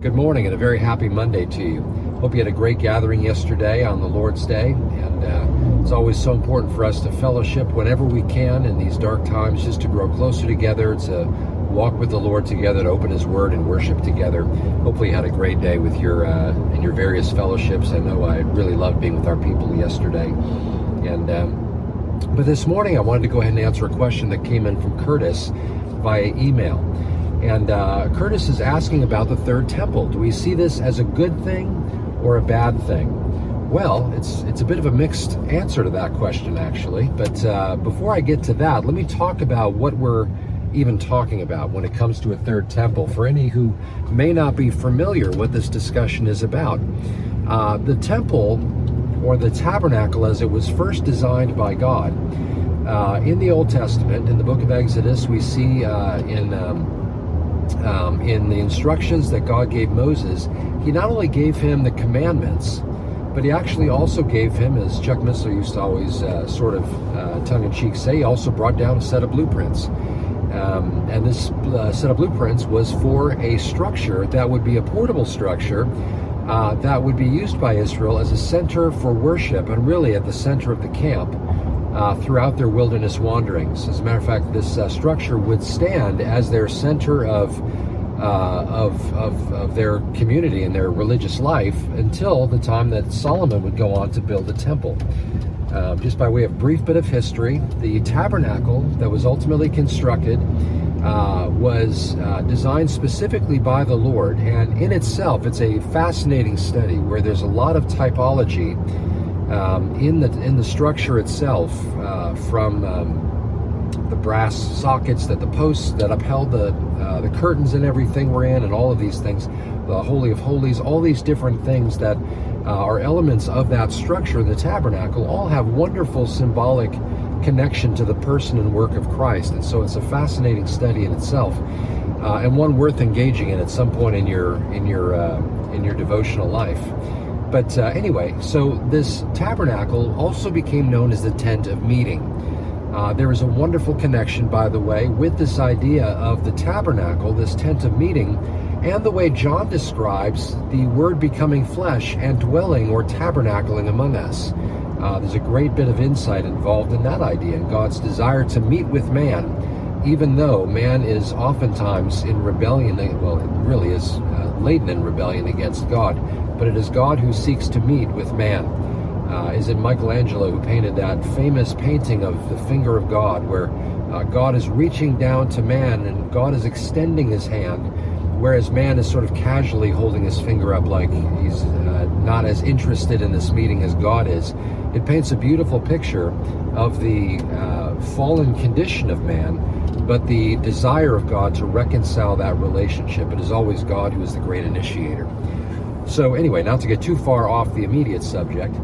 Good morning and a very happy Monday to you. Hope you had a great gathering yesterday on the Lord's Day. And uh, it's always so important for us to fellowship whenever we can in these dark times, just to grow closer together, to walk with the Lord together, to open His Word and worship together. Hopefully, you had a great day with your uh, in your various fellowships. I know I really loved being with our people yesterday. And um, but this morning, I wanted to go ahead and answer a question that came in from Curtis via email. And uh, Curtis is asking about the third temple. Do we see this as a good thing or a bad thing? Well, it's it's a bit of a mixed answer to that question, actually. But uh, before I get to that, let me talk about what we're even talking about when it comes to a third temple. For any who may not be familiar what this discussion is about, uh, the temple or the tabernacle, as it was first designed by God, uh, in the Old Testament, in the book of Exodus, we see uh, in um, um, in the instructions that God gave Moses, he not only gave him the commandments, but he actually also gave him, as Chuck Missler used to always uh, sort of uh, tongue in cheek say, he also brought down a set of blueprints. Um, and this uh, set of blueprints was for a structure that would be a portable structure uh, that would be used by Israel as a center for worship and really at the center of the camp uh, throughout their wilderness wanderings. As a matter of fact, this uh, structure would stand as their center of, uh, of, of, of, their community and their religious life until the time that Solomon would go on to build a temple. Um, just by way of brief bit of history, the tabernacle that was ultimately constructed uh, was uh, designed specifically by the Lord, and in itself, it's a fascinating study where there's a lot of typology um, in the in the structure itself, uh, from um, the brass sockets that the posts that upheld the uh, the curtains and everything were in, and all of these things, the holy of holies, all these different things that uh, are elements of that structure, the tabernacle, all have wonderful symbolic connection to the person and work of Christ, and so it's a fascinating study in itself, uh, and one worth engaging in at some point in your in your uh, in your devotional life. But uh, anyway, so this tabernacle also became known as the tent of meeting. Uh, there is a wonderful connection, by the way, with this idea of the tabernacle, this tent of meeting, and the way John describes the Word becoming flesh and dwelling or tabernacling among us. Uh, there's a great bit of insight involved in that idea and God's desire to meet with man, even though man is oftentimes in rebellion, well, it really is uh, laden in rebellion against God but it is God who seeks to meet with man. Uh, is it Michelangelo who painted that famous painting of the finger of God, where uh, God is reaching down to man and God is extending his hand, whereas man is sort of casually holding his finger up like he's uh, not as interested in this meeting as God is. It paints a beautiful picture of the uh, fallen condition of man, but the desire of God to reconcile that relationship. It is always God who is the great initiator. So anyway, not to get too far off the immediate subject,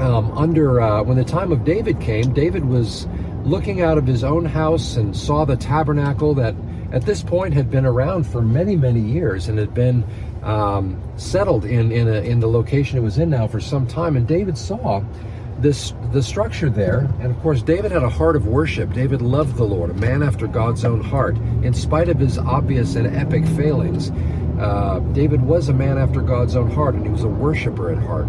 um, under uh, when the time of David came, David was looking out of his own house and saw the tabernacle that at this point had been around for many many years and had been um, settled in in, a, in the location it was in now for some time. And David saw this the structure there. And of course david had a heart of worship. David loved the lord a man after god's own heart in spite of his obvious and epic failings uh, David was a man after God's own heart, and he was a worshiper at heart.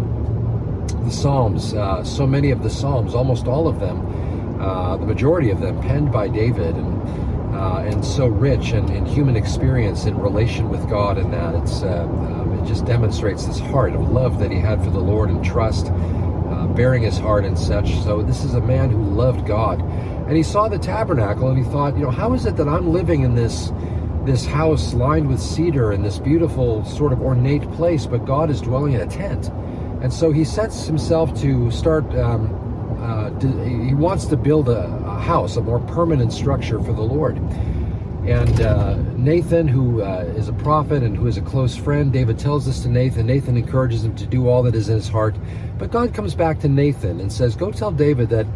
The Psalms, uh, so many of the Psalms, almost all of them, uh, the majority of them, penned by David, and uh, and so rich in, in, human experience in relation with God, and that it's uh, um, it just demonstrates this heart of love that he had for the Lord and trust, bearing his heart and such. So this is a man who loved God, and he saw the tabernacle, and he thought, you know, how is it that I'm living in this? This house lined with cedar in this beautiful sort of ornate place, but God is dwelling in a tent. And so he sets himself to start, um, uh, he wants to build a, a, house, a more permanent structure for the Lord. And uh, Nathan, who uh, is a prophet and who is a close friend, David tells this to Nathan. Nathan encourages him to do all that is in his heart. But God comes back to Nathan and says, Go tell David that,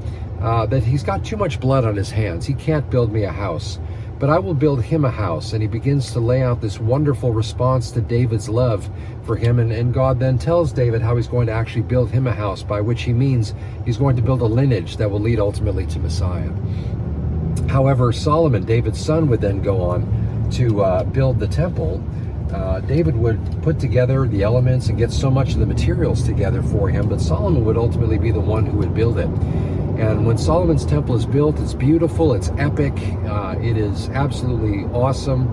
uh, that he's got too much blood on his hands. He can't build me a house but I will build him a house. And he begins to lay out this wonderful response to David's love for him. And, and God then tells David how he's going to actually build him a house, by which he means he's going to build a lineage that will lead ultimately to Messiah. However, Solomon, David's son, would then go on to uh, build the temple. uh, David would put together the elements and get so much of the materials together for him, but Solomon would ultimately be the one who would build it. And when Solomon's temple is built, it's beautiful, it's epic, uh, it is absolutely awesome.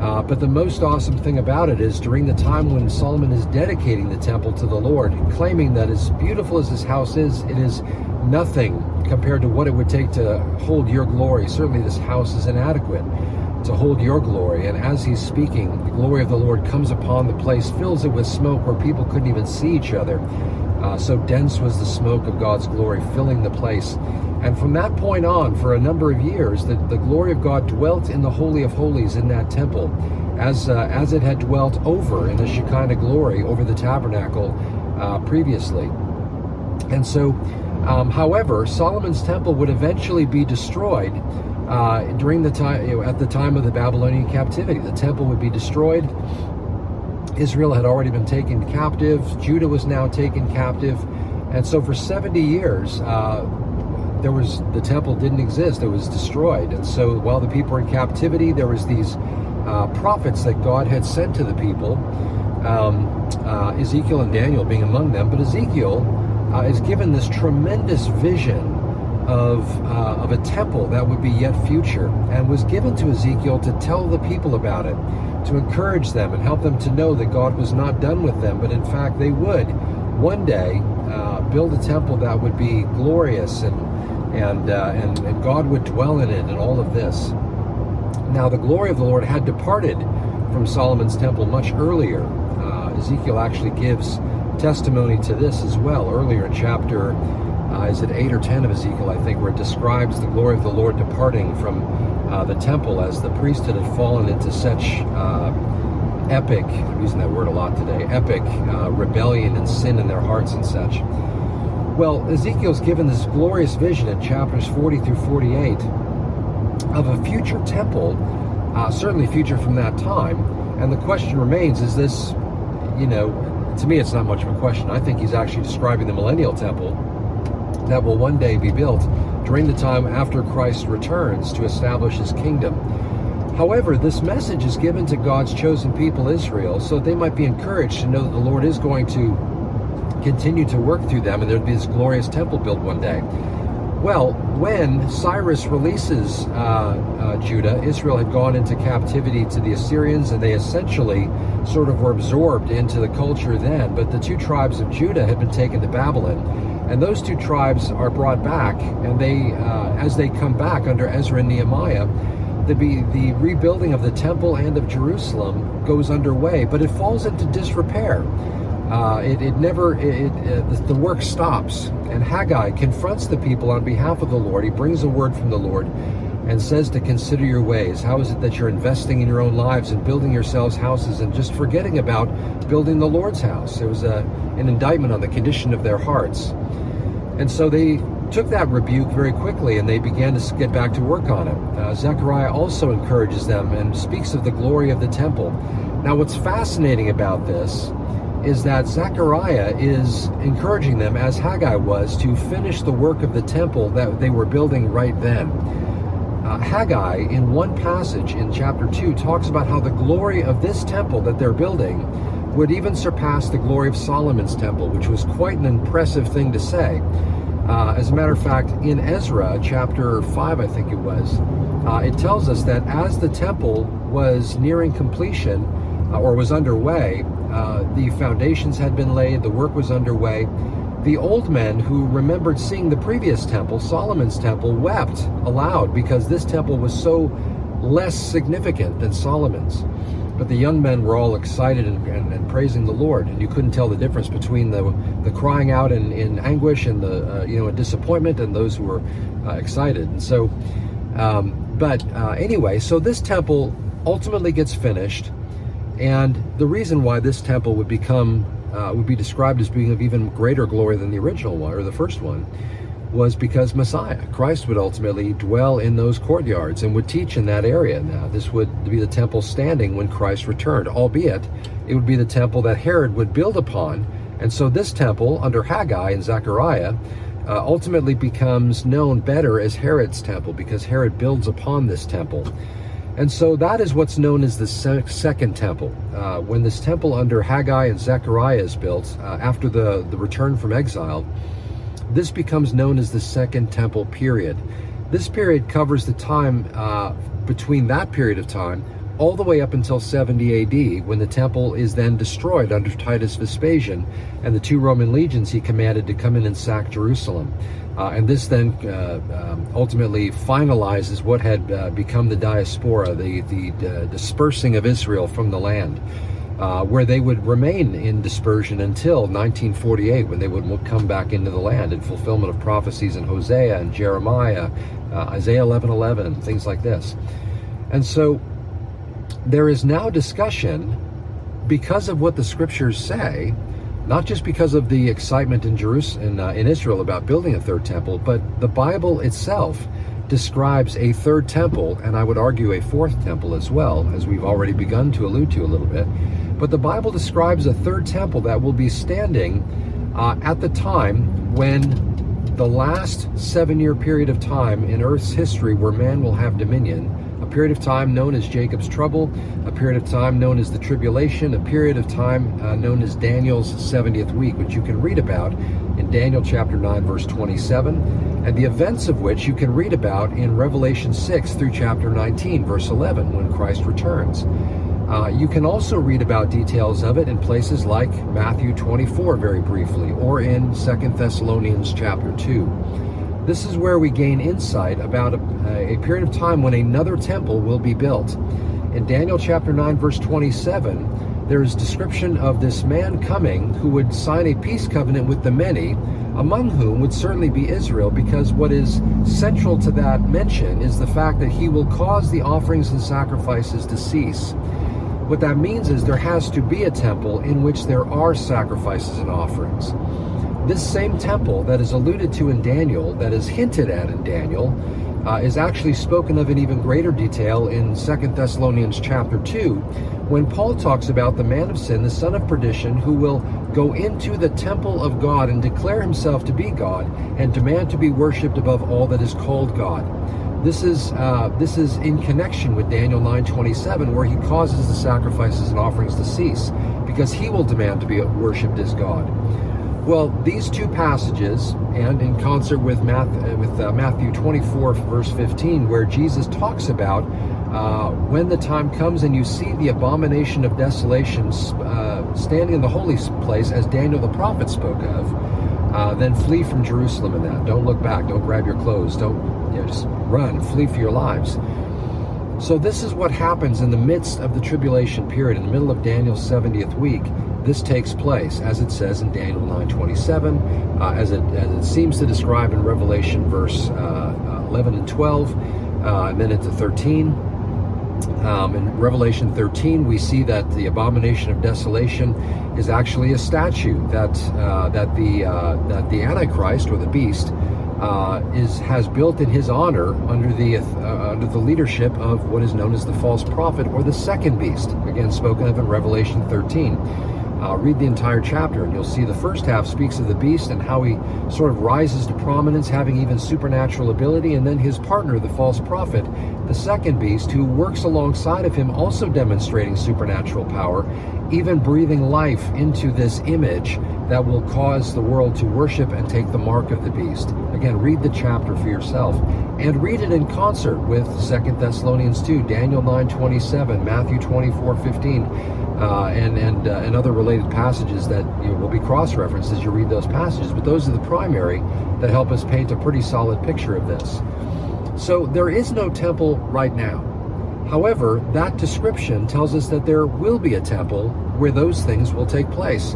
Uh, but the most awesome thing about it is during the time when Solomon is dedicating the temple to the Lord, claiming that as beautiful as this house is, it is nothing compared to what it would take to hold your glory. Certainly, this house is inadequate to hold your glory. And as he's speaking, the glory of the Lord comes upon the place, fills it with smoke where people couldn't even see each other. Uh, so dense was the smoke of God's glory filling the place. And from that point on, for a number of years, the, the glory of God dwelt in the Holy of Holies in that temple, as, uh, as it had dwelt over in the Shekinah glory over the tabernacle uh, previously. And so, um, however, Solomon's temple would eventually be destroyed uh, during the time, you know, at the time of the Babylonian captivity. The temple would be destroyed. Israel had already been taken captive. Judah was now taken captive. And so for 70 years, uh, there was the temple didn't exist; it was destroyed. And so while the people were in captivity, there was these uh, prophets that God had sent to the people. Um, uh, Ezekiel and Daniel being among them, but Ezekiel uh, is given this tremendous vision of, uh, of a temple that would be yet future and was given to Ezekiel to tell the people about it, to encourage them and help them to know that God was not done with them, but in fact they would one day uh, build a temple that would be glorious and, and, uh, and, and God would dwell in it and all of this. Now, the glory of the Lord had departed from Solomon's temple much earlier. Uh, Ezekiel actually gives testimony to this as well earlier in chapter uh, is it 8 or 10 of Ezekiel, I think, where it describes the glory of the Lord departing from uh, the temple as the priesthood had fallen into such uh, epic, I'm using that word a lot today, epic uh, rebellion and sin in their hearts and such. Well, Ezekiel's given this glorious vision in chapters 40 through 48 of a future temple, uh, certainly future from that time. And the question remains is this, you know, to me, it's not much of a question. I think he's actually describing the millennial temple that will one day be built during the time after Christ returns to establish his kingdom. However, this message is given to God's chosen people, Israel, so that they might be encouraged to know that the Lord is going to continue to work through them and there'd be this glorious temple built one day. Well, when Cyrus releases uh, uh, Judah, Israel had gone into captivity to the Assyrians and they essentially sort of were absorbed into the culture then. But the two tribes of Judah had been taken to Babylon. And those two tribes are brought back, and they, uh, as they come back under Ezra and Nehemiah, the, the rebuilding of the temple and of Jerusalem goes underway, but it falls into disrepair. Uh, it, it, never, it, it, the work stops. And Haggai confronts the people on behalf of the Lord. He brings a word from the Lord and says to consider your ways. How is it that you're investing in your own lives and building yourselves houses and just forgetting about building the Lord's house? It was a, an indictment on the condition of their hearts. And so they took that rebuke very quickly and they began to get back to work on it. Uh, Zechariah also encourages them and speaks of the glory of the temple. Now, what's fascinating about this is that Zechariah is encouraging them, as Haggai was, to finish the work of the temple that they were building right then. Uh, Haggai, in one passage in chapter 2, talks about how the glory of this temple that they're building would even surpass the glory of Solomon's temple, which was quite an impressive thing to say. Uh, as a matter of fact, in Ezra chapter 5, I think it was, uh, it tells us that as the temple was nearing completion uh, or was underway, uh, the foundations had been laid, the work was underway. The old men who remembered seeing the previous temple, Solomon's temple, wept aloud because this temple was so less significant than Solomon's. But the young men were all excited and, and, and, praising the Lord, and you couldn't tell the difference between the the crying out in, in anguish and the uh, you know disappointment and those who were uh, excited. And so, um, but uh, anyway, so this temple ultimately gets finished, and the reason why this temple would become uh, would be described as being of even greater glory than the original one or the first one was because Messiah, Christ, would ultimately dwell in those courtyards and would teach in that area. Now, this would be the temple standing when Christ returned, albeit it would be the temple that Herod would build upon. And so, this temple, under Haggai and Zechariah, uh, ultimately becomes known better as Herod's temple because Herod builds upon this temple. And so that is what's known as the second temple. Uh, when this temple under Haggai and Zechariah is built uh, after the, the return from exile, this becomes known as the second temple period. This period covers the time uh, between that period of time all the way up until 70 AD, when the temple is then destroyed under Titus Vespasian and the two Roman legions he commanded to come in and sack Jerusalem. Uh, and this then uh, um, ultimately finalizes what had uh, become the diaspora, the, the uh, dispersing of Israel from the land. Uh, where they would remain in dispersion until 1948, when they would come back into the land in fulfillment of prophecies in Hosea and Jeremiah, uh, Isaiah 11:11, things like this. And so there is now discussion because of what the scriptures say, not just because of the excitement in Jerusalem in, uh, in Israel about building a third temple, but the Bible itself describes a third temple, and I would argue a fourth temple as well, as we've already begun to allude to a little bit. But the Bible describes a third temple that will be standing uh, at the time when the last seven year period of time in Earth's history where man will have dominion period of time known as Jacob's trouble, a period of time known as the tribulation, a period of time uh, known as Daniel's 70th week, which you can read about in Daniel chapter 9, verse 27, and the events of which you can read about in Revelation 6 through chapter 19, verse 11, when Christ returns. Uh, you can also read about details of it in places like Matthew 24, very briefly, or in Second Thessalonians chapter 2. This is where we gain insight about a, a period of time when another temple will be built. In Daniel chapter 9, verse 27, there is description of this man coming who would sign a peace covenant with the many, among whom would certainly be Israel, because what is central to that mention is the fact that he will cause the offerings and sacrifices to cease. What that means is there has to be a temple in which there are sacrifices and offerings. This same temple that is alluded to in Daniel, that is hinted at in Daniel, uh, is actually spoken of in even greater detail in Second Thessalonians chapter 2, when Paul talks about the man of sin, the son of perdition, who will go into the temple of God and declare himself to be God and demand to be worshipped above all that is called God. This is uh, this is in connection with Daniel 9:27, where he causes the sacrifices and offerings to cease, because he will demand to be worshipped as God. Well, these two passages, and in concert with, Math, uh, with uh, Matthew 24, verse 15, where Jesus talks about uh, when the time comes and you see the abomination of desolation uh, standing in the holy place, as Daniel the prophet spoke of, uh, then flee from Jerusalem in that. Don't look back. Don't grab your clothes. Don't you know, just run. Flee for your lives. So this is what happens in the midst of the tribulation period, in the middle of Daniel's 70th week this takes place, as it says in Daniel 9:27, uh, as it as it seems to describe in Revelation verse uh, 11 and 12, uh, and then into 13. Um, in Revelation 13, we see that the abomination of desolation is actually a statue that uh, that the uh, that the Antichrist or the beast uh, is has built in his honor under the uh, under the leadership of what is known as the false prophet or the second beast, again spoken of in Revelation 13. Uh, read the entire chapter, and you'll see the first half speaks of the beast and how he sort of rises to prominence, having even supernatural ability, and then his partner, the false prophet, the second beast, who works alongside of him, also demonstrating supernatural power, even breathing life into this image that will cause the world to worship and take the mark of the beast. Again, read the chapter for yourself and read it in concert with Second Thessalonians 2, Daniel 9:27, Matthew 24:15 uh, and and uh, and other related passages that you know, will be cross-referenced as you read those passages. But those are the primary that help us paint a pretty solid picture of this. So there is no temple right now. However, that description tells us that there will be a temple where those things will take place.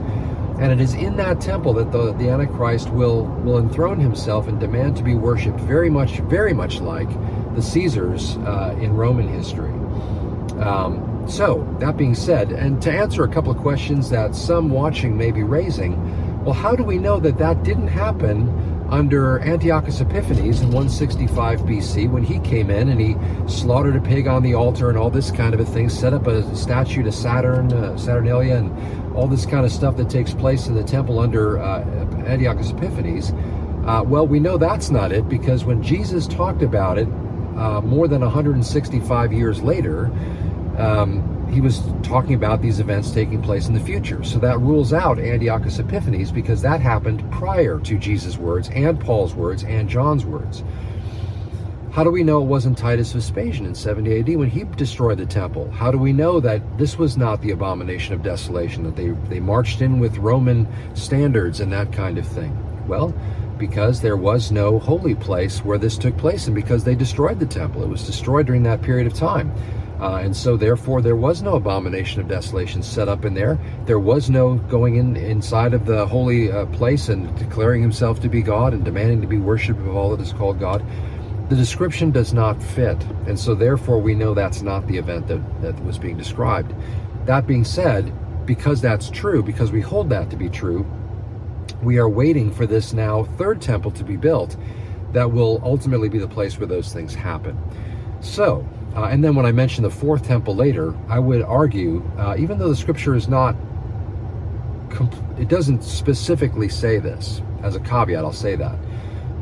And it is in that temple that the, the Antichrist will, will enthrone himself and demand to be worshipped very much, very much like the Caesars uh, in Roman history. Um, so, that being said, and to answer a couple of questions that some watching may be raising, well, how do we know that that didn't happen under Antiochus Epiphanes in 165 BC when he came in and he slaughtered a pig on the altar and all this kind of a thing, set up a statue to Saturn, uh, Saturnalia, and all this kind of stuff that takes place in the temple under uh, Antiochus Epiphanes? Uh, well, we know that's not it because when Jesus talked about it uh, more than 165 years later, um, he was talking about these events taking place in the future. So that rules out Antiochus Epiphanes because that happened prior to Jesus' words and Paul's words and John's words. How do we know it wasn't Titus Vespasian in 70 AD when he destroyed the temple? How do we know that this was not the abomination of desolation, that they, they marched in with Roman standards and that kind of thing? Well, because there was no holy place where this took place and because they destroyed the temple. It was destroyed during that period of time. Uh, and so, therefore, there was no abomination of desolation set up in there. There was no going in inside of the holy uh, place and declaring himself to be God and demanding to be worshipped of all that is called God. The description does not fit, and so therefore we know that's not the event that, that was being described. That being said, because that's true, because we hold that to be true, we are waiting for this now third temple to be built that will ultimately be the place where those things happen. So, uh, and then when I mention the fourth temple later, I would argue, uh, even though the scripture is not, it doesn't specifically say this. As a caveat, I'll say that.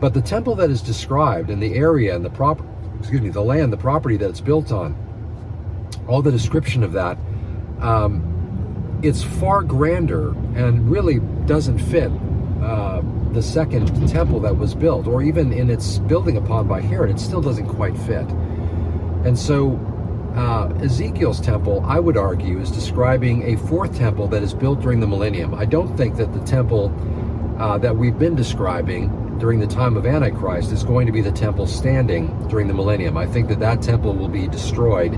But the temple that is described and the area and the prop, excuse me, the land, the property that it's built on, all the description of that, um, it's far grander and really doesn't fit uh, the second temple that was built, or even in its building upon by Herod, it still doesn't quite fit. And so uh, Ezekiel's temple, I would argue, is describing a fourth temple that is built during the millennium. I don't think that the temple uh, that we've been describing during the time of Antichrist is going to be the temple standing during the millennium. I think that that temple will be destroyed,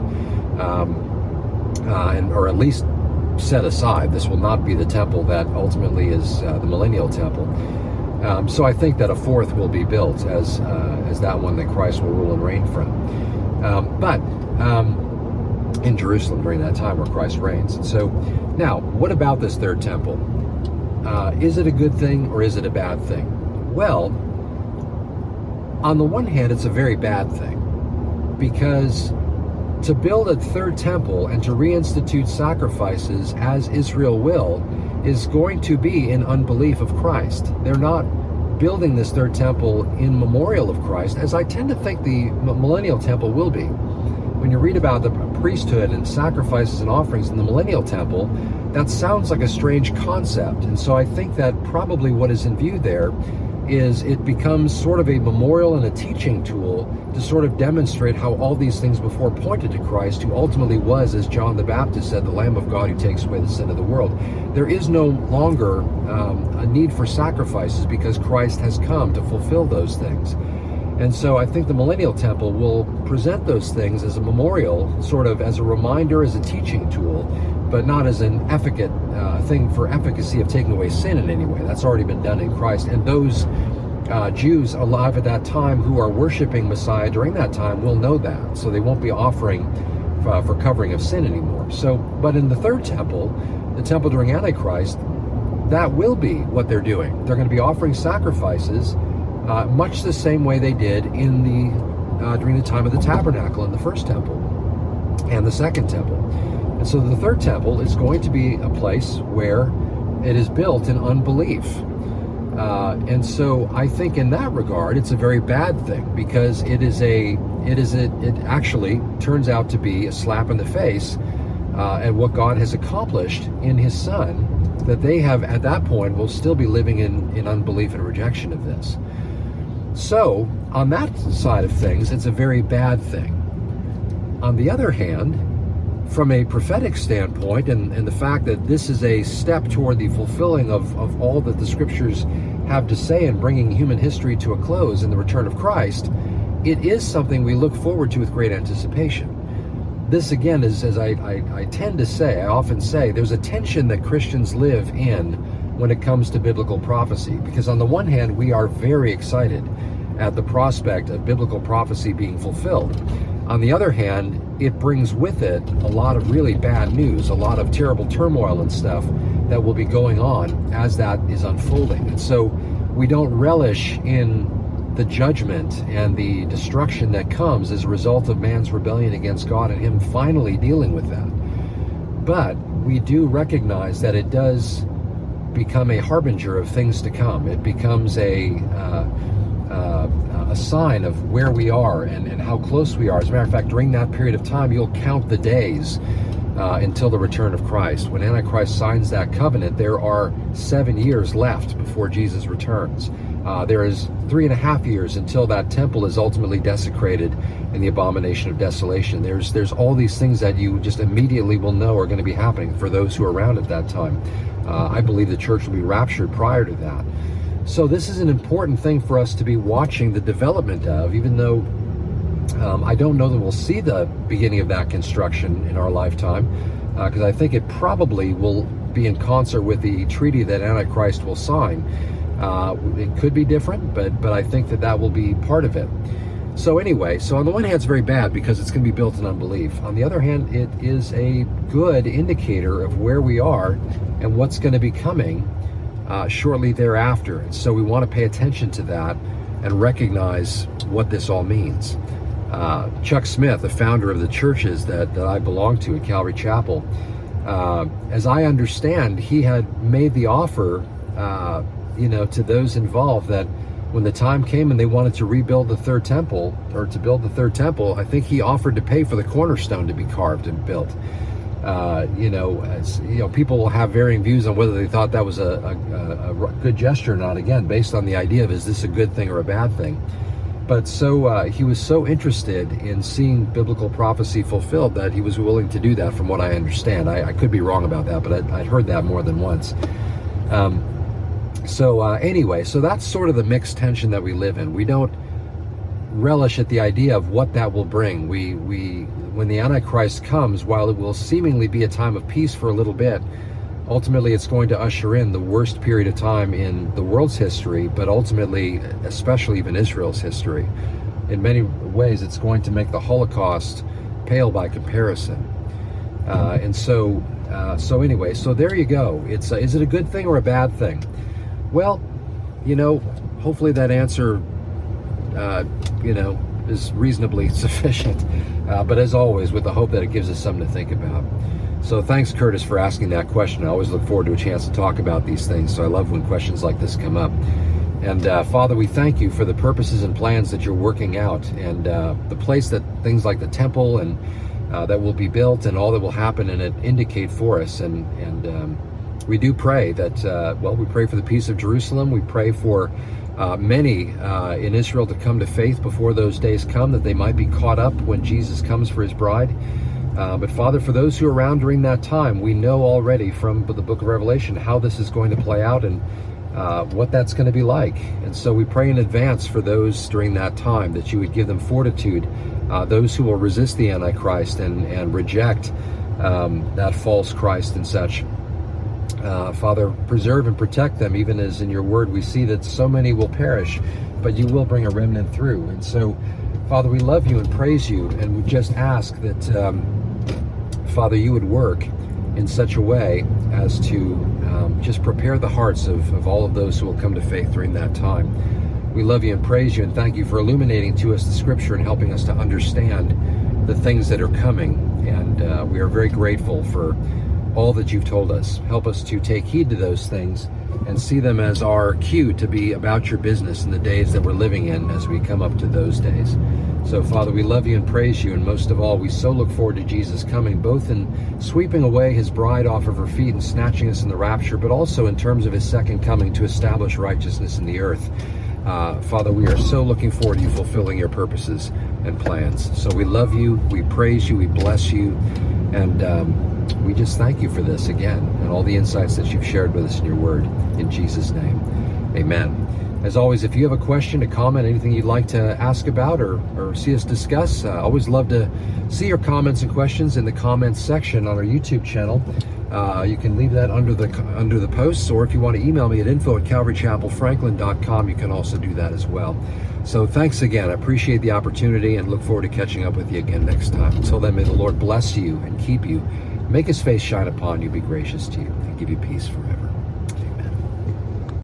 um, uh, and or at least set aside. This will not be the temple that ultimately is uh, the millennial temple. Um, so I think that a fourth will be built as uh, as that one that Christ will rule and reign from. Um, but um, in Jerusalem during that time where Christ reigns. So now, what about this third temple? Uh, is it a good thing or is it a bad thing? Well, on the one hand, it's a very bad thing because to build a third temple and to reinstitute sacrifices as Israel will is going to be in unbelief of Christ. They're not building this third temple in memorial of Christ, as I tend to think the millennial temple will be. When you read about the priesthood and sacrifices and offerings in the millennial temple, that sounds like a strange concept. And so I think that probably what is in view there is it becomes sort of a memorial and a teaching tool to sort of demonstrate how all these things before pointed to Christ, who ultimately was, as John the Baptist said, the Lamb of God who takes away the sin of the world. There is no longer um, a need for sacrifices because Christ has come to fulfill those things. And so I think the Millennial Temple will present those things as a memorial, sort of as a reminder, as a teaching tool, but not as an efficacy uh, thing for efficacy of taking away sin in any way. That's already been done in Christ. And those uh, Jews alive at that time who are worshiping Messiah during that time will know that. So they won't be offering uh, for covering of sin anymore. So, but in the third temple, the temple during Antichrist, that will be what they're doing. They're going to be offering sacrifices uh, much the same way they did in the uh, during the time of the tabernacle in the first temple and the second temple. And so the third temple is going to be a place where it is built in unbelief. Uh, and so I think in that regard, it's a very bad thing because it is a, it is a, it actually turns out to be a slap in the face uh, at what God has accomplished in His Son. That they have at that point will still be living in, in unbelief and rejection of this. So, on that side of things, it's a very bad thing. On the other hand, from a prophetic standpoint, and, and the fact that this is a step toward the fulfilling of, of all that the scriptures have to say in bringing human history to a close in the return of Christ, it is something we look forward to with great anticipation. This, again, is as I, I, I tend to say, I often say, there's a tension that Christians live in when it comes to biblical prophecy. Because on the one hand, we are very excited at the prospect of biblical prophecy being fulfilled. On the other hand, it brings with it a lot of really bad news, a lot of terrible turmoil and stuff that will be going on as that is unfolding. And so we don't relish in the judgment and the destruction that comes as a result of man's rebellion against God and Him finally dealing with that. But we do recognize that it does become a harbinger of things to come. It becomes a uh, uh, a sign of where we are and, and how close we are. As a matter of fact, during that period of time, you'll count the days uh, until the return of Christ. When Antichrist signs that covenant, there are seven years left before Jesus returns. Uh, there is three and a half years until that temple is ultimately desecrated in the abomination of desolation. There's there's all these things that you just immediately will know are going to be happening for those who are around at that time. Uh, I believe the church will be raptured prior to that. So this is an important thing for us to be watching the development of, even though um, I don't know that we'll see the beginning of that construction in our lifetime, because uh, I think it probably will be in concert with the treaty that Antichrist will sign. Uh, it could be different, but but I think that that will be part of it. So anyway, so on the one hand, it's very bad because it's going to be built in unbelief. On the other hand, it is a good indicator of where we are and what's going to be coming uh, shortly thereafter. And so we want to pay attention to that and recognize what this all means. Uh, Chuck Smith, the founder of the churches that, that I belong to at Calvary Chapel, uh, as I understand, he had made the offer, uh, you know, to those involved that when the time came and they wanted to rebuild the third temple or to build the third temple, I think he offered to pay for the cornerstone to be carved and built. Uh, you know, as, you know, people will have varying views on whether they thought that was a, a, a, good gesture or not. Again, based on the idea of is this a good thing or a bad thing. But so uh, he was so interested in seeing biblical prophecy fulfilled that he was willing to do that, from what I understand. I, I could be wrong about that, but I, would heard that more than once. Um, so uh, anyway, so that's sort of the mixed tension that we live in. We don't relish at the idea of what that will bring. We we when the Antichrist comes, while it will seemingly be a time of peace for a little bit, ultimately it's going to usher in the worst period of time in the world's history, but ultimately, especially even Israel's history. In many ways, it's going to make the Holocaust pale by comparison. Uh, and so, uh, so anyway, so there you go. It's uh, is it a good thing or a bad thing? Well, you know, hopefully that answer, uh, you know, is reasonably sufficient. Uh, but as always, with the hope that it gives us something to think about. So thanks, Curtis, for asking that question. I always look forward to a chance to talk about these things. So I love when questions like this come up. And uh, Father, we thank you for the purposes and plans that you're working out, and uh, the place that things like the temple and uh, that will be built, and all that will happen, and it indicate for us. And and um, we do pray that. Uh, well, we pray for the peace of Jerusalem. We pray for uh, many uh, in Israel to come to faith before those days come, that they might be caught up when Jesus comes for his bride. Uh, but Father, for those who are around during that time, we know already from the book of Revelation how this is going to play out and uh, what that's going to be like. And so we pray in advance for those during that time that you would give them fortitude, uh, those who will resist the Antichrist and, and reject um, that false Christ and such. Uh, Father, preserve and protect them, even as in your word we see that so many will perish, but you will bring a remnant through. And so, Father, we love you and praise you, and we just ask that, um, Father, you would work in such a way as to um, just prepare the hearts of, of all of those who will come to faith during that time. We love you and praise you and thank you for illuminating to us the scripture and helping us to understand the things that are coming. And uh, we are very grateful for all that you've told us. Help us to take heed to those things and see them as our cue to be about your business in the days that we're living in as we come up to those days. So, Father, we love you and praise you, and most of all, we so look forward to Jesus coming, both in sweeping away his bride off of her feet and snatching us in the rapture, but also in terms of his second coming to establish righteousness in the earth. Uh, Father, we are so looking forward to you fulfilling your purposes and plans. So we love you, we praise you, we bless you, and um, we just thank you for this again and all the insights that you've shared with us in your word. In Jesus' name, amen. As always, if you have a question, a comment, anything you'd like to ask about or, or see us discuss, I uh, always love to see your comments and questions in the comments section on our YouTube channel. Uh, you can leave that under the under the posts, or if you want to email me at info at calvarychapelfranklin.com, you can also do that as well. So thanks again. I appreciate the opportunity and look forward to catching up with you again next time. Until then, may the Lord bless you and keep you Make his face shine upon you, be gracious to you, and give you peace forever.